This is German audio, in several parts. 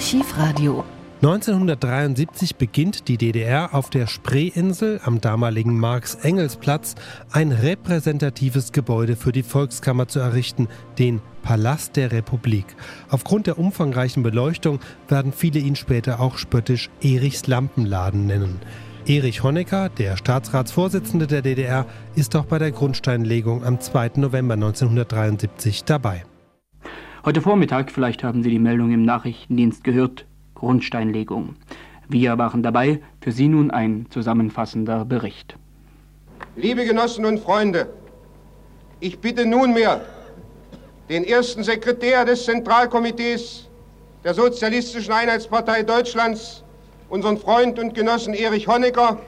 Archivradio. 1973 beginnt die DDR auf der Spreeinsel am damaligen Marx-Engels-Platz ein repräsentatives Gebäude für die Volkskammer zu errichten, den Palast der Republik. Aufgrund der umfangreichen Beleuchtung werden viele ihn später auch spöttisch Erichs Lampenladen nennen. Erich Honecker, der Staatsratsvorsitzende der DDR, ist auch bei der Grundsteinlegung am 2. November 1973 dabei. Heute Vormittag, vielleicht haben Sie die Meldung im Nachrichtendienst gehört, Grundsteinlegung. Wir waren dabei, für Sie nun ein zusammenfassender Bericht. Liebe Genossen und Freunde, ich bitte nunmehr den ersten Sekretär des Zentralkomitees der Sozialistischen Einheitspartei Deutschlands, unseren Freund und Genossen Erich Honecker,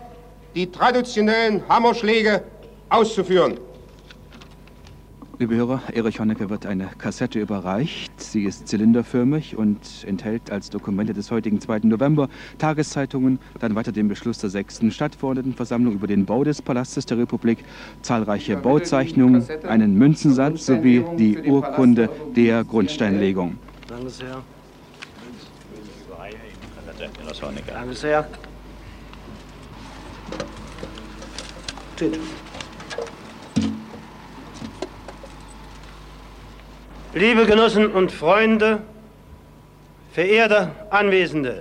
die traditionellen Hammerschläge auszuführen. Liebe Hörer, Erich Honecker wird eine Kassette überreicht. Sie ist zylinderförmig und enthält als Dokumente des heutigen 2. November Tageszeitungen, dann weiter den Beschluss der 6. Stadtverordnetenversammlung über den Bau des Palastes der Republik, zahlreiche Bauzeichnungen, einen Münzensatz sowie die Urkunde der Grundsteinlegung. Danke sehr. Danke Liebe Genossen und Freunde, verehrte Anwesende,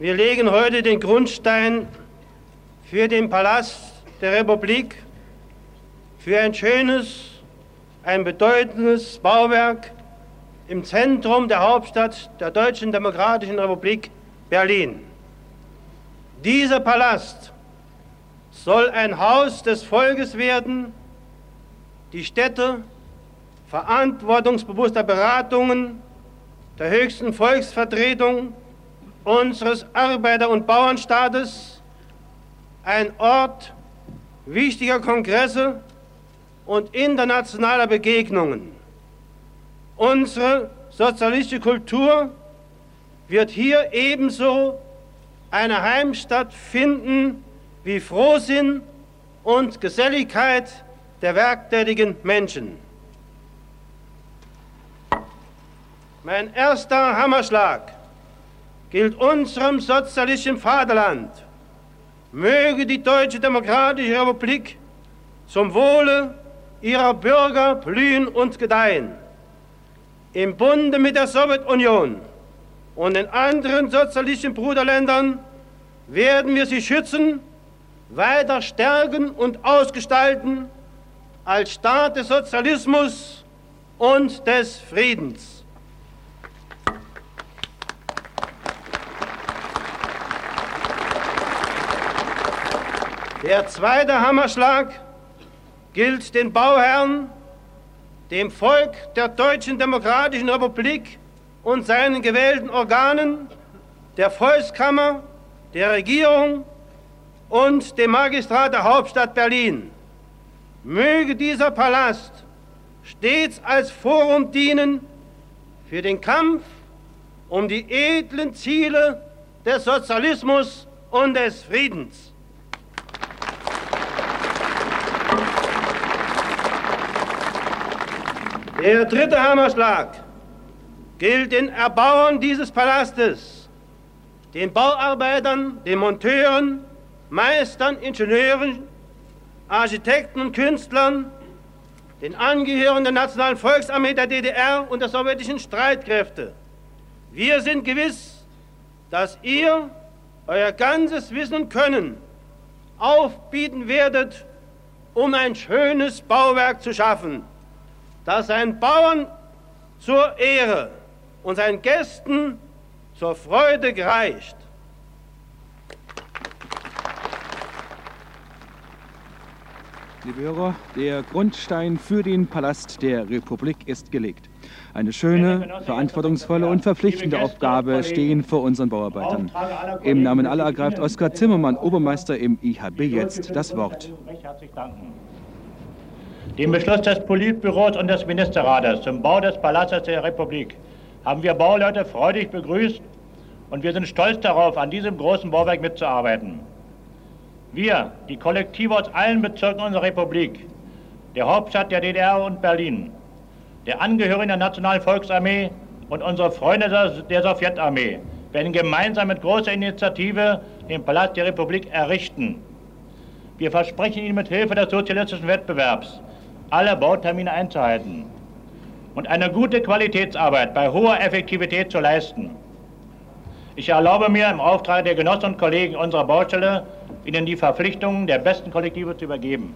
wir legen heute den Grundstein für den Palast der Republik, für ein schönes, ein bedeutendes Bauwerk im Zentrum der Hauptstadt der Deutschen Demokratischen Republik Berlin. Dieser Palast soll ein Haus des Volkes werden, die Städte, verantwortungsbewusster Beratungen der höchsten Volksvertretung unseres Arbeiter- und Bauernstaates ein Ort wichtiger Kongresse und internationaler Begegnungen. Unsere sozialistische Kultur wird hier ebenso eine Heimstatt finden wie Frohsinn und Geselligkeit der werktätigen Menschen. Mein erster Hammerschlag gilt unserem sozialistischen Vaterland. Möge die Deutsche Demokratische Republik zum Wohle ihrer Bürger blühen und gedeihen. Im Bunde mit der Sowjetunion und den anderen sozialistischen Bruderländern werden wir sie schützen, weiter stärken und ausgestalten als Staat des Sozialismus und des Friedens. Der zweite Hammerschlag gilt den Bauherren, dem Volk der Deutschen Demokratischen Republik und seinen gewählten Organen, der Volkskammer, der Regierung und dem Magistrat der Hauptstadt Berlin. Möge dieser Palast stets als Forum dienen für den Kampf um die edlen Ziele des Sozialismus und des Friedens. Der dritte Hammerschlag gilt den Erbauern dieses Palastes, den Bauarbeitern, den Monteuren, Meistern, Ingenieuren, Architekten und Künstlern, den Angehörigen der Nationalen Volksarmee der DDR und der sowjetischen Streitkräfte. Wir sind gewiss, dass ihr euer ganzes Wissen und Können aufbieten werdet, um ein schönes Bauwerk zu schaffen das seinen Bauern zur Ehre und seinen Gästen zur Freude gereicht. Liebe Hörer, der Grundstein für den Palast der Republik ist gelegt. Eine schöne, verantwortungsvolle und verpflichtende Aufgabe stehen vor unseren Bauarbeitern. Im Namen aller ergreift Oskar Zimmermann, Obermeister im IHB, jetzt das Wort. Recht herzlich danken. Den Beschluss des Politbüros und des Ministerrates zum Bau des Palastes der Republik haben wir Bauleute freudig begrüßt und wir sind stolz darauf, an diesem großen Bauwerk mitzuarbeiten. Wir, die Kollektive aus allen Bezirken unserer Republik, der Hauptstadt der DDR und Berlin, der Angehörigen der Nationalen Volksarmee und unsere Freunde der Sowjetarmee werden gemeinsam mit großer Initiative den Palast der Republik errichten. Wir versprechen Ihnen mit Hilfe des sozialistischen Wettbewerbs, alle Bautermine einzuhalten und eine gute Qualitätsarbeit bei hoher Effektivität zu leisten. Ich erlaube mir im Auftrag der Genossen und Kollegen unserer Baustelle, Ihnen die Verpflichtungen der besten Kollektive zu übergeben.